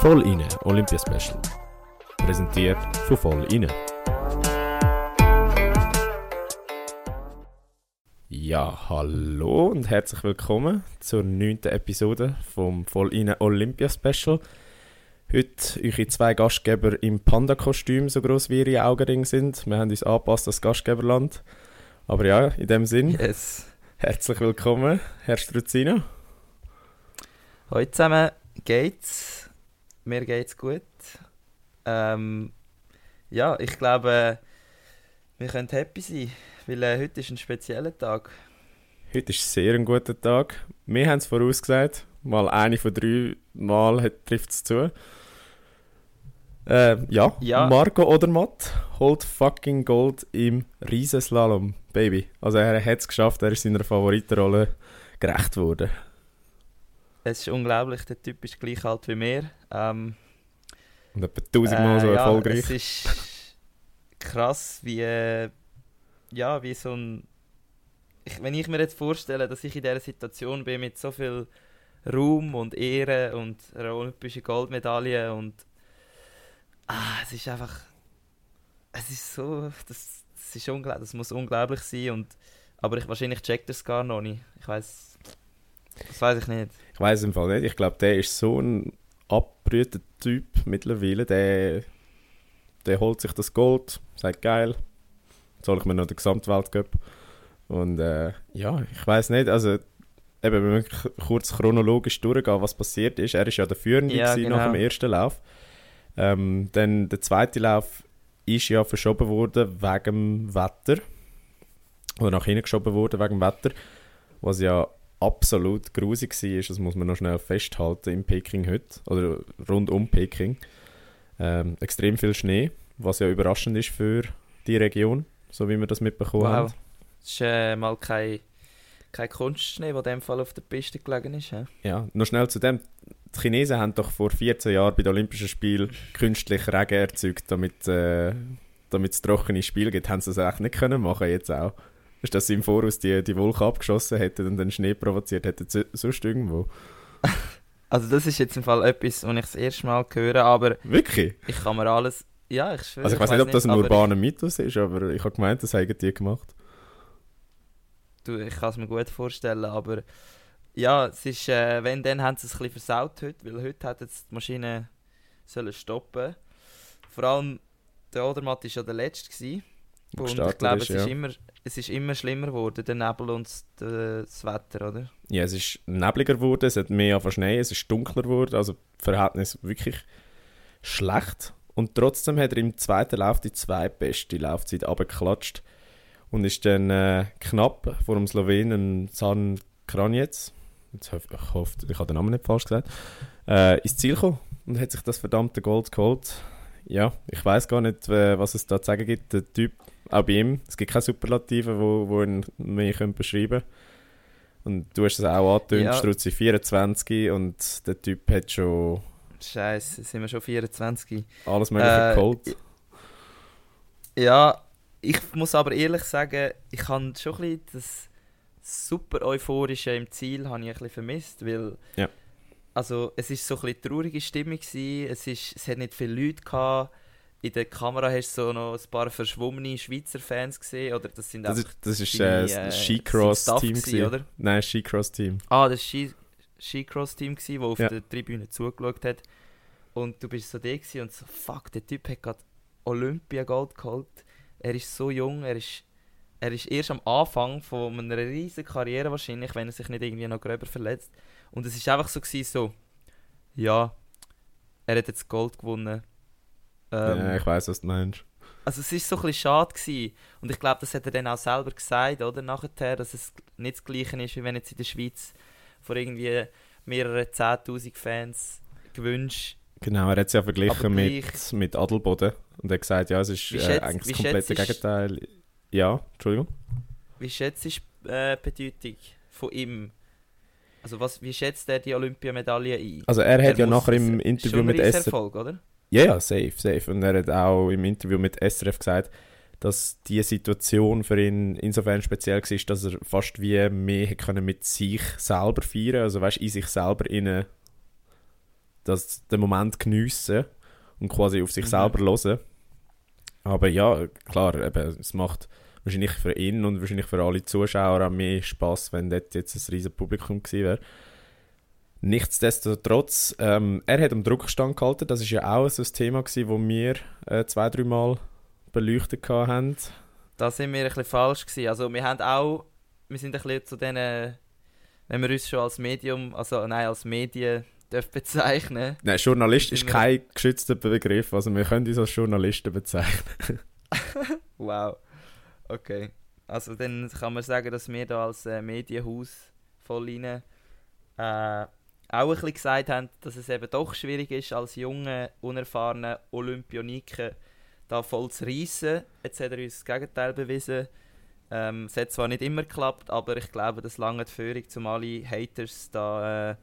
Voll inne Olympia Special. Präsentiert von Voll inne. Ja, hallo und herzlich willkommen zur neunten Episode vom Voll inne Olympia Special. Heute eure zwei Gastgeber im Panda-Kostüm, so groß wie ihre Augenringe sind. Wir haben uns angepasst als Gastgeberland. Aber ja, in dem Sinn, Yes. herzlich willkommen, Herr Struzino. Hallo zusammen, geht's? Mir geht's gut. Ähm, ja, ich glaube, wir können happy sein, weil äh, heute ist ein spezieller Tag. Heute ist sehr ein guter Tag. Wir haben es vorausgesagt. Mal eine von drei Mal trifft es zu. Äh, ja. Ja. Marco Odermatt holt fucking Gold im Riesenslalom, Baby. Also er hat es geschafft, er ist seiner Favoritenrolle gerecht worden. Es ist unglaublich, der Typ ist gleich alt wie mir. Ähm, Und etwa tausendmal äh, so ja, erfolgreich. Es ist krass, wie, äh, ja, wie so ein... Ich, wenn ich mir jetzt vorstelle, dass ich in dieser Situation bin mit so viel Ruhm und Ehre und einer olympischen Goldmedaille und ah, es ist einfach es ist so das, das ist unglaublich das muss unglaublich sein und aber ich wahrscheinlich checkt es gar noch nicht ich weiß das weiß ich nicht Ich weiß im Fall nicht. Ich glaube, der ist so ein abbrühter Typ mittlerweile. Der, der holt sich das Gold, sagt geil, soll ich mir noch den Gesamtweltcup. Und äh, ja, ich weiß nicht. Also, eben, wenn wir kurz chronologisch durchgehen, was passiert ist. Er ist ja der Führende Ja, genau. nach dem ersten Lauf. Ähm, dann der zweite Lauf ist ja verschoben worden wegen dem Wetter. Oder nach hinten geschoben worden wegen dem Wetter. Was ja absolut grusig war, das muss man noch schnell festhalten in Peking heute, oder rund um Peking. Ähm, extrem viel Schnee, was ja überraschend ist für die Region, so wie wir das mitbekommen wow haben. es ist äh, mal kein kein Kunstschnee der in dem Fall auf der Piste gelegen ist hä? Ja, noch schnell zu dem. Die Chinesen haben doch vor 14 Jahren bei den Olympischen Spielen künstlich Regen erzeugt, damit, äh, damit es trockene Spiele gibt. Haben sie das eigentlich nicht können machen jetzt auch? Ist, dass sie im Voraus die, die Wolke abgeschossen hätten und den Schnee provoziert hätten, so- sonst irgendwo? also das ist jetzt im Fall etwas was ich das erste Mal höre aber Wirklich? ich kann mir alles ja ich schwöre Also ich weiß nicht, ob das ein urbaner Mythos ist, aber ich habe gemeint, das haben die gemacht. ich, du, ich kann es mir gut vorstellen aber ja es ist äh, wenn dann haben sie es ein bisschen versaut heute weil heute hat jetzt die Maschine sollen stoppen vor allem der Odermatt ist ja der letzte gewesen. Und ich glaube, ist, es, ist ja. immer, es ist immer schlimmer geworden, der Nebel und das, das Wetter, oder? ja, es ist nebliger geworden, es hat mehr verschneit, es ist dunkler geworden, also Verhältnis wirklich schlecht. Und trotzdem hat er im zweiten Lauf die zweitbeste Laufzeit abgeklatscht und ist dann äh, knapp vor dem Slowenen San Kranjec, jetzt hoff, ich hoffe, ich habe den Namen nicht falsch gesagt, äh, ins Ziel gekommen und hat sich das verdammte Gold geholt. Ja, ich weiß gar nicht, äh, was es da zu sagen gibt. Der Typ, auch bei ihm, es gibt keine Superlative, wo, wo ihn können beschreiben Und du hast es auch angetönt, Ja. Struzzi 24 und der Typ hat schon Scheiße, sind wir schon 24. alles mögliche Äh, geholt. Ja, ich muss aber ehrlich sagen, ich habe schon ein bisschen das super Euphorische im Ziel habe ich ein bisschen vermisst, weil Ja. also es ist so ein bisschen traurige Stimmung gewesen. es ist es hat nicht viele Leute gehabt. In der Kamera hast du so noch ein paar verschwommene Schweizer Fans gesehen oder das sind Das einfach ist, das ist seine, äh, äh, das Skicross-Team. Oder? Nein, Skicross-Team. Ah, das Ski Skicross-Team, das auf Ja. der Tribüne zugeschaut hat. Und du bist so der gewesen und so, fuck, der Typ hat gerade Olympia-Gold geholt. Er ist so jung, er ist, er ist erst am Anfang von einer riesigen Karriere wahrscheinlich, wenn er sich nicht irgendwie noch gröber verletzt. Und es ist einfach so gewesen, so, ja, er hat jetzt Gold gewonnen. Ähm, ja, ich weiß, was du meinst. also es ist so ein bisschen schade gewesen. Und ich glaube, das hat er dann auch selber gesagt, oder? Nachher, dass es nicht das Gleiche ist, wie wenn jetzt in der Schweiz vor irgendwie mehreren 10'000 Fans gewünscht. Genau, er hat es ja verglichen mit, mit Adelboden und er hat gesagt, ja, es ist äh, eigentlich das komplette Gegenteil. Ja, Entschuldigung. Wie schätzt du äh, die Bedeutung von ihm? Also was, wie schätzt er die Olympiamedaille ein? Also er hat ja nachher im Interview mit SRF... Riesenerfolg, oder? Ja, ja, safe, safe. Und er hat auch im Interview mit SRF gesagt, dass die Situation für ihn insofern speziell war, dass er fast wie mehr können mit sich selber feiern Also weißt in sich selber innen das, den Moment geniessen und quasi auf sich Mhm. selber hören. Aber ja, klar, eben, es macht wahrscheinlich für ihn und wahrscheinlich für alle Zuschauer auch mehr Spaß, wenn dort jetzt ein riesen Publikum gewesen wäre. Nichtsdestotrotz, ähm, er hat am Druck standgehalten. Das ist ja auch so ein Thema gewesen, wo wir äh, zwei, drei Mal beleuchtet haben. Da sind wir ein bisschen falsch gewesen. Also wir haben auch, wir sind ein bisschen zu denen, wenn wir uns schon als Medium, also nein, als Medien dürfen bezeichnen. Nein, Journalist ist kein geschützter Begriff. Also wir können uns als Journalisten bezeichnen. Wow. Okay. Also dann kann man sagen, dass wir da als äh, Medienhaus voll rein äh, auch ein bisschen gesagt haben, dass es eben doch schwierig ist, als junge, unerfahrene Olympioniker da voll zu reissen. Jetzt hat er uns das Gegenteil bewiesen. Ähm, es hat zwar nicht immer geklappt, aber ich glaube, das lange die Führung, um alle Haters da äh,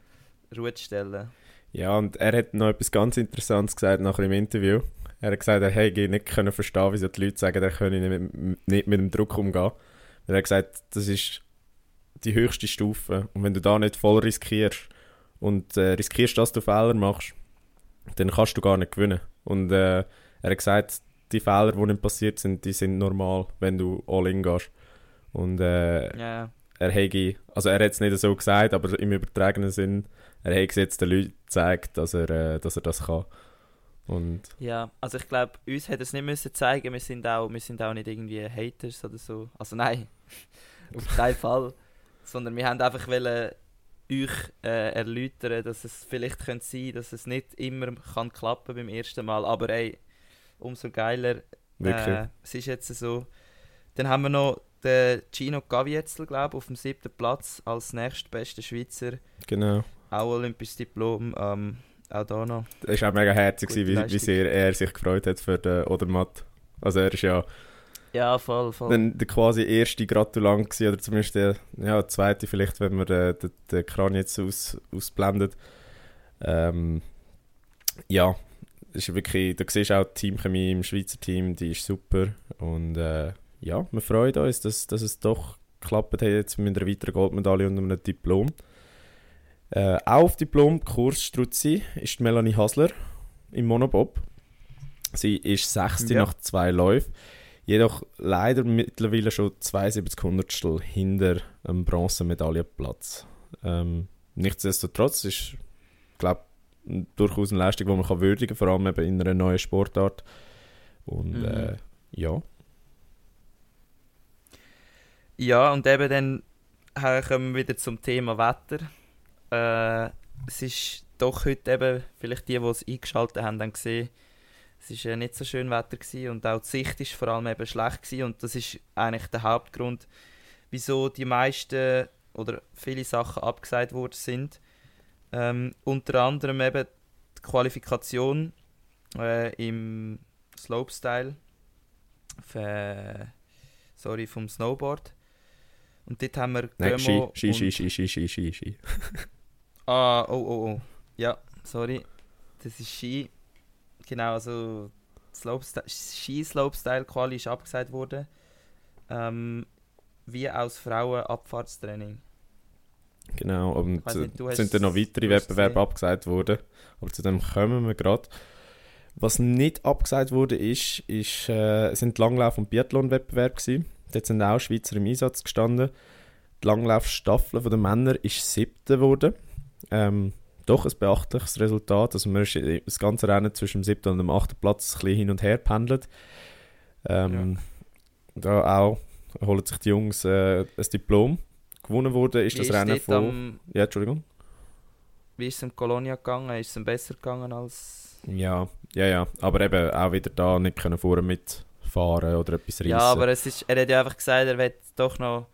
Ruhe zu stellen. Ja, und er hat noch etwas ganz Interessantes gesagt nach dem Interview. Er hat gesagt, er hätte nicht können verstehen, wieso die Leute sagen, er könne nicht mit, nicht mit dem Druck umgehen. Weil er hat gesagt, das ist die höchste Stufe. Und wenn du da nicht voll riskierst und äh, riskierst, dass du Fehler machst, dann kannst du gar nicht gewinnen. Und äh, er hat gesagt, die Fehler, die nicht passiert sind, die sind normal, wenn du all in gehst. Und äh, Ja. er hätte, also er hat es nicht so gesagt, aber im übertragenen Sinn, er hätte es jetzt den Leuten gezeigt, dass er, äh, dass er das kann. Und Ja, also ich glaube, uns hätte es nicht müssen zeigen. Wir sind auch, wir sind auch nicht irgendwie Haters oder so. Also nein, auf keinen Fall. Sondern wir haben einfach wollen euch äh, erläutern, dass es vielleicht könnte sein, dass es nicht immer kann klappen beim ersten Mal. Aber ey, umso geiler. wirklich, Äh, es ist jetzt so. Dann haben wir noch den Gino Gavietzel, glaube ich, auf dem siebten Platz als nächstbester Schweizer. genau. Auch olympisches Diplom. Ähm, auch da noch. Es war auch mega herzig, wie, wie sehr er sich gefreut hat für den Odermatt. Also er ist ja Ja, voll, voll. dann der quasi erste Gratulant gewesen, oder zumindest der ja, zweite vielleicht, wenn man äh, den, den Kran jetzt aus, ausblendet. Ähm, ja, ist wirklich, da siehst du auch die Teamchemie im Schweizer Team, die ist super und äh, ja, wir freuen uns, dass, dass es doch geklappt hat jetzt mit einer weiteren Goldmedaille und einem Diplom. Äh, auch auf Diplom Kursstruzzi ist Melanie Hasler im Monobob. Sie ist sechste Ja. nach zwei Läufen. Jedoch leider mittlerweile schon 72 Hundertstel hinter einem Bronzemedaillenplatz. Ähm, nichtsdestotrotz ist, glaube durchaus eine Leistung, die man kann würdigen kann, vor allem eben in einer neuen Sportart. Und Mhm. äh, ja, Ja, und eben dann kommen wir wieder zum Thema Wetter. Äh, es ist doch heute eben, vielleicht die, die es eingeschaltet haben, haben gesehen, es war äh, nicht so schön Wetter gewesen und auch die Sicht ist vor allem eben schlecht gewesen und das ist eigentlich der Hauptgrund, wieso die meisten oder viele Sachen abgesagt worden sind. Ähm, unter anderem eben die Qualifikation äh, im Slopestyle, äh, sorry, vom Snowboard. Und dort haben wir nein, Gömo Ski, Ski, Ski, Ski, Ski, Ski, Ski. Ah, oh, oh, oh. Ja, sorry. Das ist Ski. Genau, also Slopestyle, Ski-Slopestyle-Quali ist abgesagt worden. Ähm, wie aus Frauen-Abfahrtstraining. Genau, und nicht, sind dann noch weitere Wettbewerbe abgesagt worden. Aber zu dem kommen wir gerade. Was nicht abgesagt wurde, ist, ist, äh, sind Langlauf- und Biathlon-Wettbewerbe gewesen. Dort sind auch Schweizer im Einsatz gestanden. Die Langlaufstaffel der Männer ist siebte geworden. Ähm, doch ein beachtliches Resultat. Also man ist das ganze Rennen zwischen dem siebten und dem achten Platz ein bisschen hin und her pendelt. Ähm, Da auch holen sich die Jungs äh, ein Diplom. Gewonnen wurde ist Wie das ist Rennen von... am- Ja, Entschuldigung. wie ist es im Colonia gegangen? Ist es besser gegangen als... Ja, ja, ja. Aber eben auch wieder da nicht können vorne mitfahren oder etwas reissen. Ja, aber es ist, er hat ja einfach gesagt, er will doch noch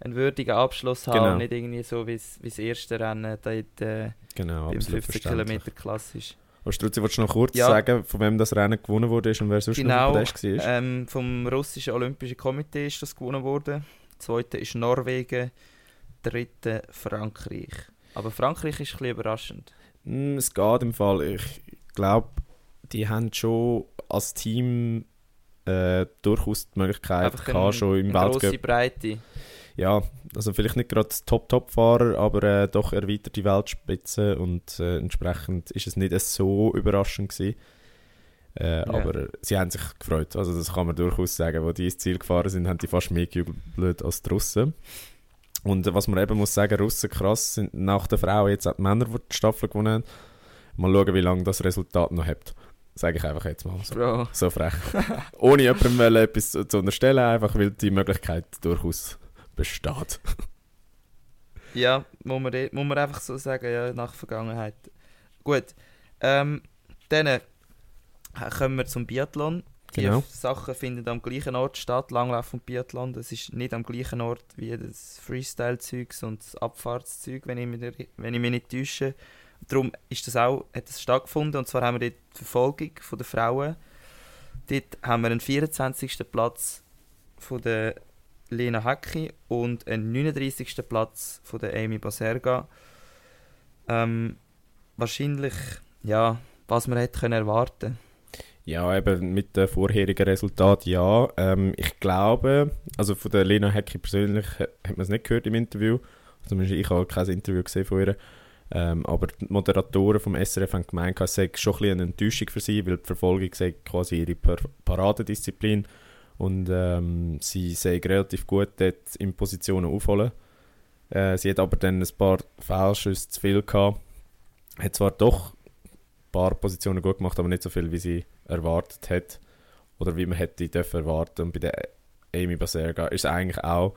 einen würdigen Abschluss haben Genau. und nicht irgendwie so wie das erste Rennen dort, äh, genau, beim absolut 50 verständlich. Kilometer klassisch. Aber Struzzi, willst du noch kurz Ja. sagen, von wem das Rennen gewonnen wurde und wer sonst Genau, noch Podest war? Ähm, vom russischen Olympischen Komitee ist das gewonnen worden. Zweite ist Norwegen, dritte Frankreich. Aber Frankreich ist ein bisschen überraschend. Mm, es geht im Fall. Ich glaube, die haben schon als Team äh, durchaus die Möglichkeit gehabt, schon im Weltcup. Breite. Ja, also vielleicht nicht gerade Top-Top-Fahrer, aber äh, doch erweiterte Weltspitze und äh, entsprechend ist es nicht so überraschend gewesen. Äh, ja. Aber sie haben sich gefreut, also das kann man durchaus sagen. Wo die ins Ziel gefahren sind, haben die fast mehr gejubelt als die Russen. Und was man eben muss sagen, Russen krass sind nach der Frau jetzt auch die Männer, die die Staffel gewonnen haben. Mal schauen, wie lange das Resultat noch hat. Sage ich einfach jetzt mal. So, so frech. Ohne jemandem etwas zu, zu unterstellen, einfach weil die Möglichkeit durchaus besteht. ja, muss man, muss man einfach so sagen, ja, nach Vergangenheit. Gut. Ähm, dann kommen wir zum Biathlon. Genau. Die Sachen finden am gleichen Ort statt, Langlauf und Biathlon. Das ist nicht am gleichen Ort wie das Freestyle-Zeug und das Abfahrtszeug, wenn ich, mich, wenn ich mich nicht täusche. Darum ist das auch, hat das stattgefunden. Und zwar haben wir dort die Verfolgung der Frauen. Dort haben wir einen 24. Platz von der Lena Hacki und einen 39. Platz von der Amy Baserga. Ähm, wahrscheinlich, ja, was man hätte können erwarten ja, eben mit den vorherigen Resultaten ja. Ähm, ich glaube, also von der Lena Hecki persönlich hat man es nicht gehört im Interview. Zumindest ich habe kein Interview gesehen von ihr. Ähm, aber die Moderatoren vom SRF haben gemeint, es sei schon ein eine Enttäuschung für sie, weil die Verfolgung sei quasi ihre Par Paradedisziplin und ähm, sie sei relativ gut dort in Positionen aufholen. Äh, sie hat aber dann ein paar Fehlschüsse zu viel gehabt. Hat zwar doch ein paar Positionen gut gemacht, aber nicht so viel, wie sie erwartet hat oder wie man hätte dürfen erwarten. Und bei der Amy Baserga ist es eigentlich auch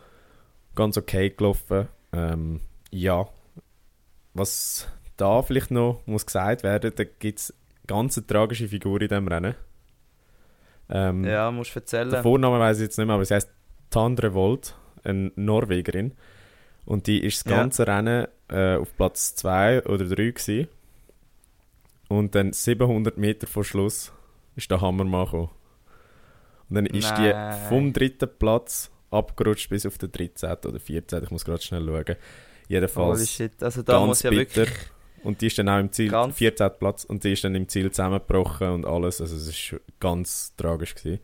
ganz okay gelaufen. Ähm, ja, was da vielleicht noch muss gesagt werden, da gibt es ganz tragische Figur in diesem Rennen. Ähm, ja, musst du erzählen. Den Vornamen weiß ich jetzt nicht mehr, aber sie heißt Tandre Volt, eine Norwegerin. Und die ist das ganze ja. Rennen äh, auf Platz 2 oder 3 gewesen. Und dann 700 Meter vor Schluss ist der Hammermann gekommen. Und dann ist Nein. die vom dritten Platz abgerutscht bis auf den 13. oder 14. Ich muss gerade schnell schauen. Jedenfalls also da ganz ja bitter. Und die ist dann auch im Ziel, ganz 14. Platz, und die ist dann im Ziel zusammengebrochen und alles. Also es war ganz tragisch. Gewesen.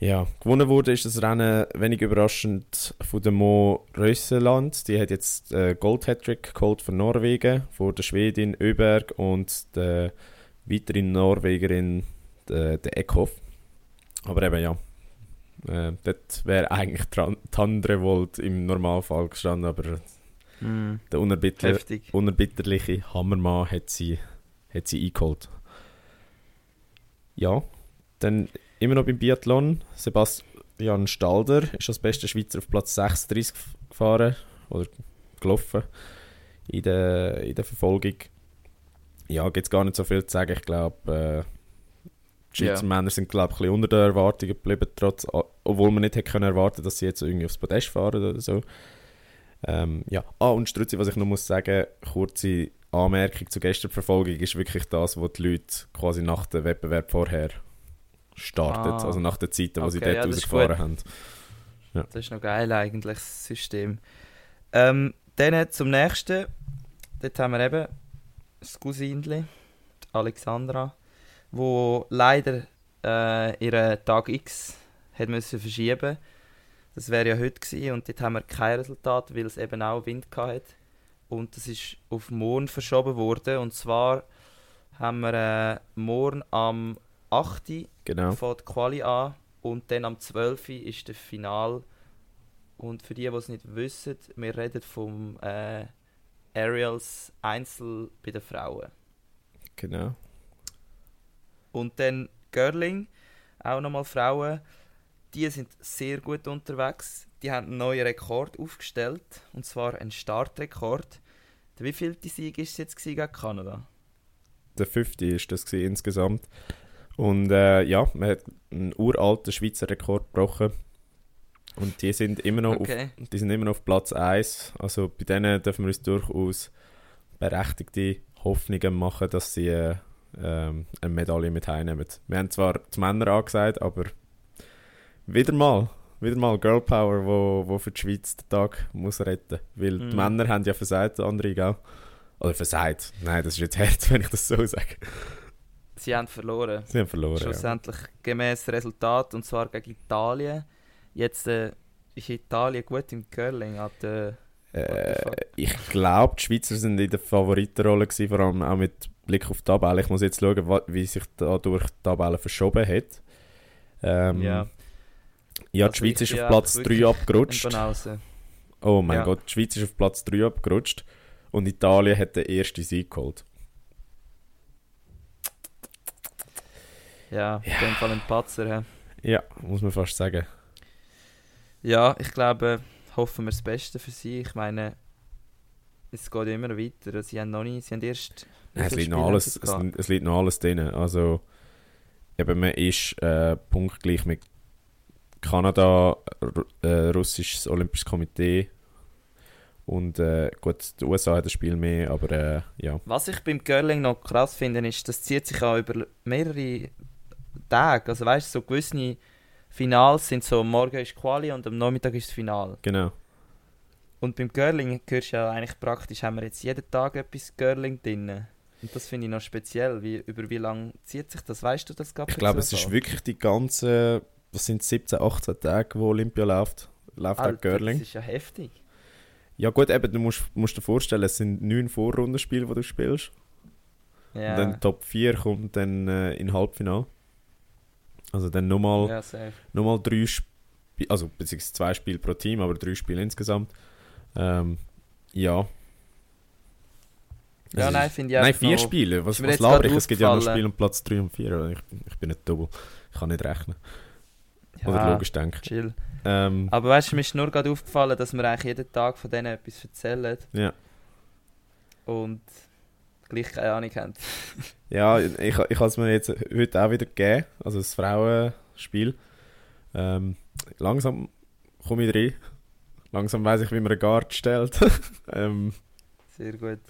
Ja, gewonnen wurde ist das Rennen wenig überraschend von der Mo Rösseland. Die hat jetzt äh, Gold Hattrick geholt von Norwegen, vor der Schwedin Öberg und der weiteren Norwegerin, der, der Eckhoff. Aber eben ja, äh, dort wäre eigentlich Tandrevold im Normalfall gestanden, aber mm. der unerbitter unerbitterliche Hammermann hat sie, hat sie eingeholt. Ja, dann immer noch beim Biathlon. Sebastian Stalder ist als bester Schweizer auf Platz 36 gefahren oder gelaufen in der, in der Verfolgung ja, gibt es gar nicht so viel zu sagen. Ich glaube, äh, die Schweizer ja. Männer sind glaube ich unter den Erwartungen geblieben, trotz, obwohl man nicht hätte können erwarten, dass sie jetzt irgendwie aufs Podest fahren oder so. Ähm, ja. Ah, und Strutzi, was ich noch muss sagen, kurze Anmerkung zur Gästeverfolgung ist wirklich das, was die Leute quasi nach dem Wettbewerb vorher startet, ah. also nach der Zeit, wo okay, sie dort ja, rausgefahren haben. Ja. Das ist noch geil eigentlich, das System. Ähm, dann zum nächsten, dort haben wir eben das Cousinli, Alexandra, wo leider äh, ihren Tag X hat müssen verschieben Das wäre ja heute gewesen und dort haben wir kein Resultat, weil es eben auch Wind hatte. Und das ist auf morgen verschoben worden. Und zwar haben wir äh, morgen am 8. Genau. fängt die Quali an und dann am 12. ist das Final. Und für die, die es nicht wissen, wir reden vom äh, Aerials Einzel bei den Frauen. Genau. Und dann Girling, auch nochmal Frauen. Die sind sehr gut unterwegs. Die haben einen neuen Rekord aufgestellt. Und zwar einen Startrekord. Wie viel die Sieg ist es jetzt gegen Kanada? Der fünfte ist das insgesamt. Und äh, ja, man hat einen uralten Schweizer Rekord gebrochen. Und die sind immer noch, okay. auf, die sind immer noch auf Platz 1. Also bei denen dürfen wir uns durchaus berechtigte Hoffnungen machen, dass sie äh, ähm, eine Medaille mit heimnehmen. Wir haben zwar die Männer angesagt, aber wieder mal, wieder mal Girl Power, wo, wo für die Schweiz den Tag muss retten. Weil mm. die mhm. Männer haben ja versagt, andere, gell? Oder versagt. Nein, das ist jetzt hart, wenn ich das so sage. Sie haben verloren. Sie haben verloren, Schlussendlich ja. gemäß Resultat, und zwar gegen Italien. Jetzt äh, ist Italien gut im Curling? An der, äh, ich glaube, die Schweizer sind in der Favoritenrolle gewesen, vor allem auch mit Blick auf die Tabelle. Ich muss jetzt schauen, wie sich dadurch die Tabelle verschoben hat. Ähm, ja. Ja, die also Schweiz ist auf Platz 3 abgerutscht. Oh mein ja. Gott, die Schweiz ist auf Platz 3 abgerutscht und Italien hat den ersten Sieg geholt. Ja, in dem Fall ein Patzer. He? Ja, muss man fast sagen. Ja, ich glaube, hoffen wir das Beste für sie. Ich meine, es geht immer weiter. Sie haben noch nicht, sie haben erst... Nein, es, liegt noch alles, es, es, liegt noch alles drin. Also, eben, man ist äh, punktgleich mit Kanada, äh, russisches Olympisches Komitee und äh, gut, die USA hat das Spiel mehr, aber äh, ja. Was ich beim Curling noch krass finde, ist, das zieht sich auch über mehrere Tage. Also weißt du, so gewisse Finals sind so, morgen ist Quali und am Nachmittag ist das Final. Genau. Und beim Curling hörst du ja eigentlich praktisch, haben wir jetzt jeden Tag etwas Curling drin. Und das finde ich noch speziell. Wie, über wie lange zieht sich das? Weißt du das gerade? Ich glaube, es ist wirklich die ganze das sind 17, 18 Tage, wo Olympia läuft. Läuft Alter, auch Curling. Das ist ja heftig. Ja gut, eben, du musst, musst dir vorstellen, es sind neun Vorrundenspiele, die du spielst. Ja. Und dann Top 4 kommt dann äh, in Halbfinale. Also dann nochmal ja, nochmal drei Spiele, also beziehungsweise zwei Spiele pro Team, aber drei Spiele insgesamt. Ähm, ja. Ja, nein, finde ich. Nein, vier Spiele. Was, was laber ich? Es gibt ja noch Spiele um Platz 3 und 4. Ich, ich bin nicht double. Ich kann nicht rechnen. Ja, Oder logisch denken. Chill. Ähm, Aber weißt du, mir ist nur gerade aufgefallen, dass wir eigentlich jeden Tag von denen etwas erzählen. Ja. Und gleich keine Ahnung haben. ja, ich, ich habe es mir jetzt heute auch wieder gegeben, also das Frauenspiel. Ähm, langsam komme ich rein. Langsam weiß ich, wie man eine Guard stellt. ähm, Sehr gut.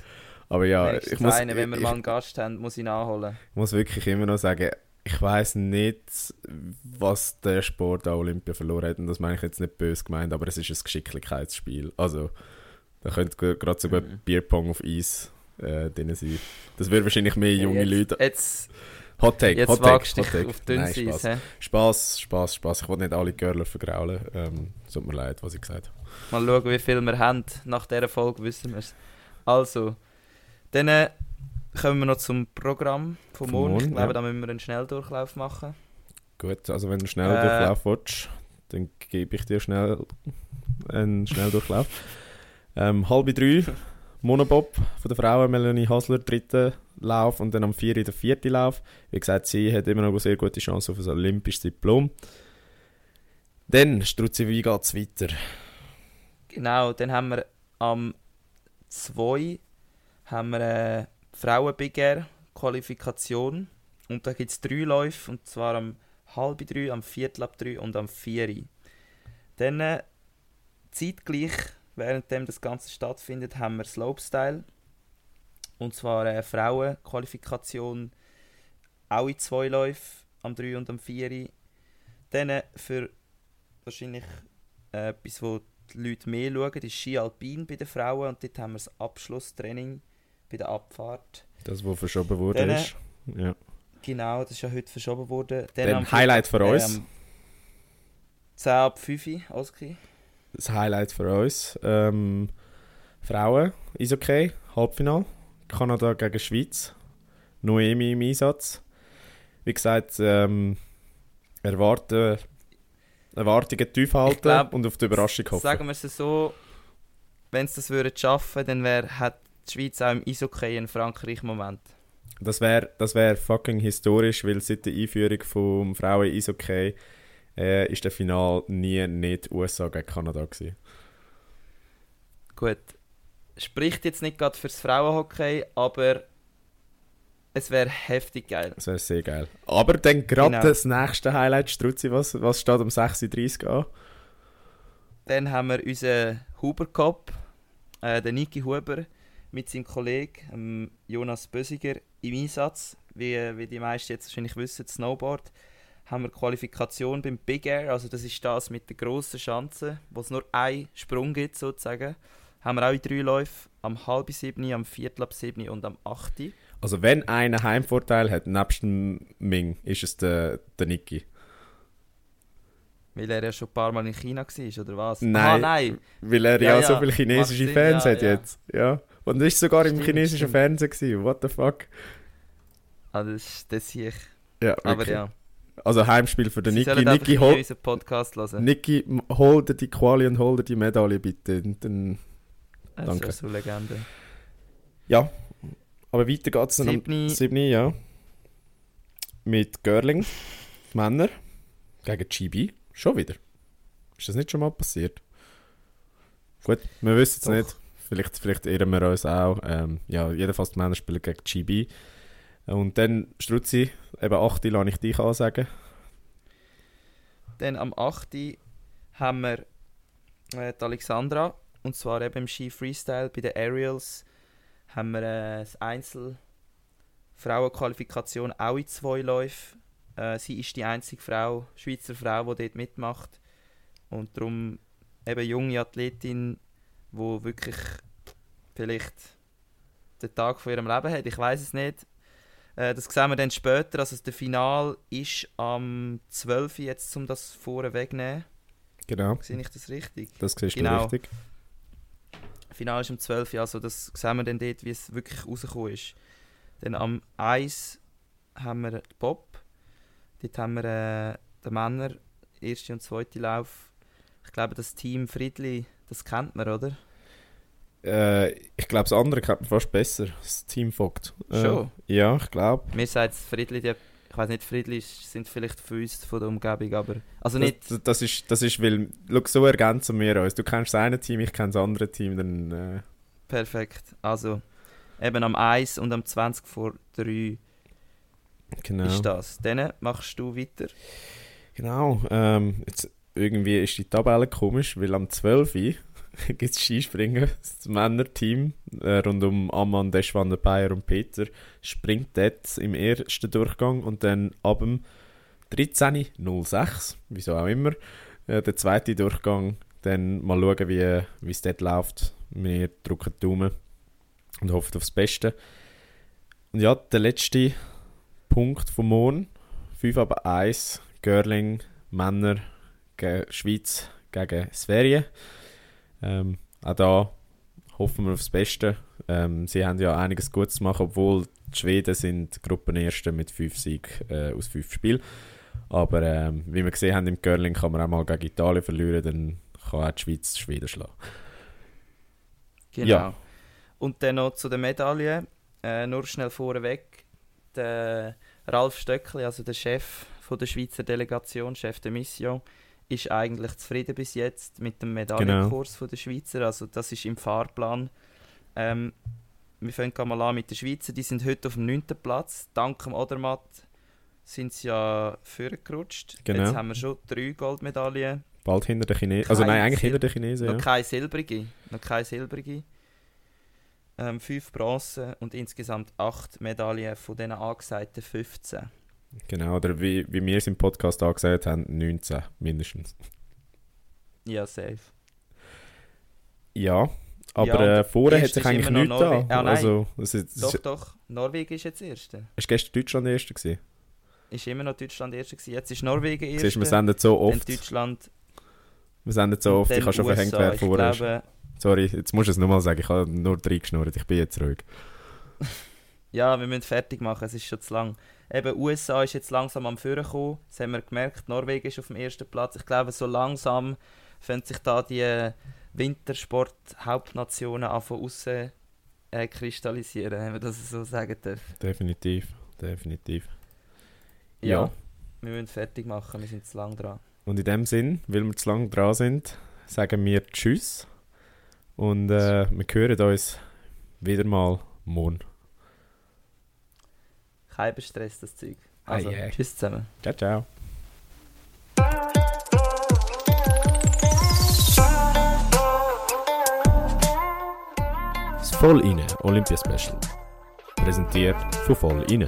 Aber ja, ich muss... Eine, wenn wir ich, mal einen Gast haben, muss ich nachholen. Ich muss wirklich immer noch sagen, ich weiß nicht, was der Sport an Olympia verloren hat. Und das meine ich jetzt nicht böse gemeint, aber es ist ein Geschicklichkeitsspiel. Also, da könnte gerade sogar mhm. Bierpong auf Eis äh, drin sein. Das würde wahrscheinlich mehr junge jetzt, Leute. Jetzt, Hot Take, jetzt Hot Take, Hot Take. auf dünnes Spaß. Eis. Spaß, Spaß, Spaß. Ich will nicht alle Girler vergraulen. Ähm, tut mir leid, was ich gesagt habe. Mal schauen, wie viel wir haben. Nach dieser Folge wissen wir es. Also, dann äh, kommen wir noch zum Programm vom, vom Morgen. Ich glaube, ja. da müssen wir einen Schnelldurchlauf machen. Gut, also wenn du einen Schnelldurchlauf äh, willst, dann gebe ich dir schnell einen Schnelldurchlauf. ähm, halb drei, Monobob von der Frauen, Melanie Hasler, dritter Lauf und dann am 4 der vierte Lauf. Wie gesagt, sie hat immer noch eine sehr gute Chance auf ein olympisches Diplom. Dann, Struzzi, wie geht es weiter? Genau, dann haben wir am 2 haben wir äh, Frauen Big Air Qualifikation. Und da gibt es drei Läufe, und zwar am halb drei, am viertel ab drei und am vier. Dann äh, zeitgleich, währenddem das Ganze stattfindet, haben wir Slopestyle. Und zwar äh, Frauen-Qualifikation, auch in zwei Läufen, am 3 und am 4. Dann äh, für wahrscheinlich äh, etwas, wo die Leute mehr schauen, ist Ski Alpin bei den Frauen. Und dort haben wir das Abschlusstraining bei der Abfahrt. Das, was verschoben wurde, Dann, ist. Ja. Genau, das ist ja heute verschoben worden. Dann Dann Highlight für uns. Ähm, 10 ab 5, Oski. Das Highlight für uns. Ähm, Frauen, ist okay, Halbfinal. Kanada gegen Schweiz. Noemi im Einsatz. Wie gesagt, ähm, erwarten, Erwartungen tief halten glaub, und auf die Überraschung hoffen. Sagen wir es so, wenn sie das schaffen würden, dann wär, hat die Schweiz auch im Eishockey ein Frankreich-Moment. Das wäre das wär fucking historisch, weil seit der Einführung vom Frauen-Eishockey äh, ist der Final nie nicht USA gegen Kanada gewesen. Gut, spricht jetzt nicht gerade fürs Frauenhockey, aber es wäre heftig geil. Es wäre sehr geil. Aber dann gerade genau. das nächste Highlight, Struzzi, was, was steht um 6.30 Uhr an? Dann haben wir unseren Huber Cup, äh, den Niki Huber, mit seinem Kollegen Jonas Bösiger im Einsatz. Wie, wie die meisten jetzt wahrscheinlich wissen, Snowboard haben wir Qualifikation beim Big Air, also das ist das mit der grossen Schanze, wo es nur einen Sprung gibt sozusagen. Haben wir auch in drei Läufe, am halb sieben, am viertel ab sieben und am achten. Also wenn einer Heimvorteil hat, nebst dem Ming, ist es der, der Niki. Weil er ja schon ein paar Mal in China war, oder was? Nein. Ah, nein. Weil er Ja, ja, so viele chinesische Fans ja, hat ja. jetzt. Ja. Und er ist sogar im Stimmt, chinesischen stimmt. Fernsehen gewesen. What the fuck? Ah, das, das sehe ich. Ja, Aber ja. Also Heimspiel für den Sie Niki. Niki, hol, unseren Podcast hören. Niki, hol dir die Quali und hol dir die Medaille bitte. Und dann, Das danke. ist so eine Legende. ja, aber weiter geht es dann am Siebni. 7. ja. Mit Görling, Männer, gegen GB. Schon wieder. Ist das nicht schon mal passiert? Gut, wir wissen es nicht. Vielleicht, vielleicht irren wir uns auch. Ähm, ja, jedenfalls die Männer spielen gegen GB. Und dann, Struzzi, eben 8. lasse ich dich ansagen. Dann am 8. haben wir äh, die Alexandra. Und zwar eben im Ski Freestyle bei den Aerials haben wir äh, das Einzel Frauenqualifikation auch in zwei Läufen. Äh, sie ist die einzige Frau, Schweizer Frau, die dort mitmacht. Und darum eben junge Athletin, die wirklich vielleicht den Tag von ihrem Leben hat. Ich weiß es nicht. Äh, das sehen wir dann später. Also das Final ist am 12. jetzt, um das vorne wegzunehmen. Genau, Sehe ich das richtig? das siehst Genau. du richtig. Final ist am 12. Also das sehen wir dann dort, wie es wirklich rausgekommen ist. Dann am 1 haben wir Bob. Dort haben wir äh, den Männer, erste und zweite Lauf. Ich glaube, das Team Friedli, das kennt man, oder? Äh, ich glaube, das andere kennt man fast besser. Das Team Vogt. Äh, Schon? Ja, ich glaube. Mir sagt Friedli, die, ich weiß nicht, Friedli sind vielleicht für uns von der Umgebung, aber... Also nicht... Das, das, ist, das ist, weil, schau, so ergänzen wir uns. Du kennst das eine Team, ich kenne das andere Team, dann, äh, Perfekt. Also, eben am 1 und am 20 vor 3 genau. ist das. Dann machst du weiter. Genau, ähm, jetzt irgendwie ist die Tabelle komisch, weil am 12. gibt es Skispringen. Das Männerteam äh, rund um Ammann, Deschwan, der Bayer und Peter springt dort im ersten Durchgang und dann ab dem 13.06, wieso auch immer, äh, der zweite Durchgang. Dann mal schauen, wie es dort läuft. Wir drücken die Daumen und hoffen auf das Beste. Und ja, der letzte Punkt vom Morgen, 5 aber 1, Görling, Männer Schweiz gegen Sverige. Ähm, auch da hoffen wir aufs Beste. Ähm, sie haben ja einiges Gutes zu machen, obwohl die Schweden sind Gruppenerste mit 5 Siegen äh, aus 5 Spielen. Aber ähm, wie wir gesehen haben im Görling kann man auch mal gegen Italien verlieren, dann kann auch die Schweiz die Schweden schlagen. Genau. Ja. Und dann noch zu den Medaillen. Äh, nur schnell vorweg. Der Ralf Stöckli, also der Chef von der Schweizer Delegation, Chef der Mission, ist eigentlich zufrieden bis jetzt mit dem Medaillenkurs von der Schweizer. Also das ist im Fahrplan. Ähm, wir fangen mal an mit den Schweizer. Die sind heute auf dem 9. Platz. Dank dem Odermatt sind sie ja vorgerutscht. Genau. Jetzt haben wir schon drei Goldmedaillen. Bald hinter den Chinesen. Also nein, eigentlich Sil- hinter den Chinesen, ja. Noch keine silbrige. Noch keine silbrige. Ähm, fünf Bronze und insgesamt acht Medaillen von diesen angesagten 15. Genau, oder wie, wie wir es im Podcast angesagt haben, 19 mindestens. Ja, safe. Ja, aber Ja, äh, vorher hat sich eigentlich nichts noch da. Norwe- Ah, also, es ist, Doch, es doch. Norwegen ist jetzt Erste. ist gestern Deutschland Erste gewesen. Ist immer noch Deutschland Erste gewesen. Jetzt ist Norwegen Siehst, Erste. du, wir senden so oft. Deutschland. Wir senden so oft, ich habe schon verhängt, USA. wer Ich vorher glaube, Sorry, jetzt musst du es nochmal sagen, ich habe nur reingeschnurrt, ich bin jetzt ruhig. Ja, wir müssen fertig machen, es ist schon zu lang. Eben, USA ist jetzt langsam am Führen gekommen. Das haben wir gemerkt. Norwegen ist auf dem ersten Platz. Ich glaube, so langsam fangen sich da die äh, Wintersport-Hauptnationen an von außen äh, kristallisieren, wenn man das so sagen darf. Definitiv, definitiv. Ja. Ja. Wir müssen fertig machen, wir sind zu lang dran. Und in dem Sinn, weil wir zu lange dran sind, sagen wir Tschüss. Und äh, wir hören uns wieder mal morgen. Kein Stress, das Zeug. Also, Ah, yeah. tschüss zusammen. Ciao, ciao. Das Voll inne Olympia Special. Präsentiert von Voll inne.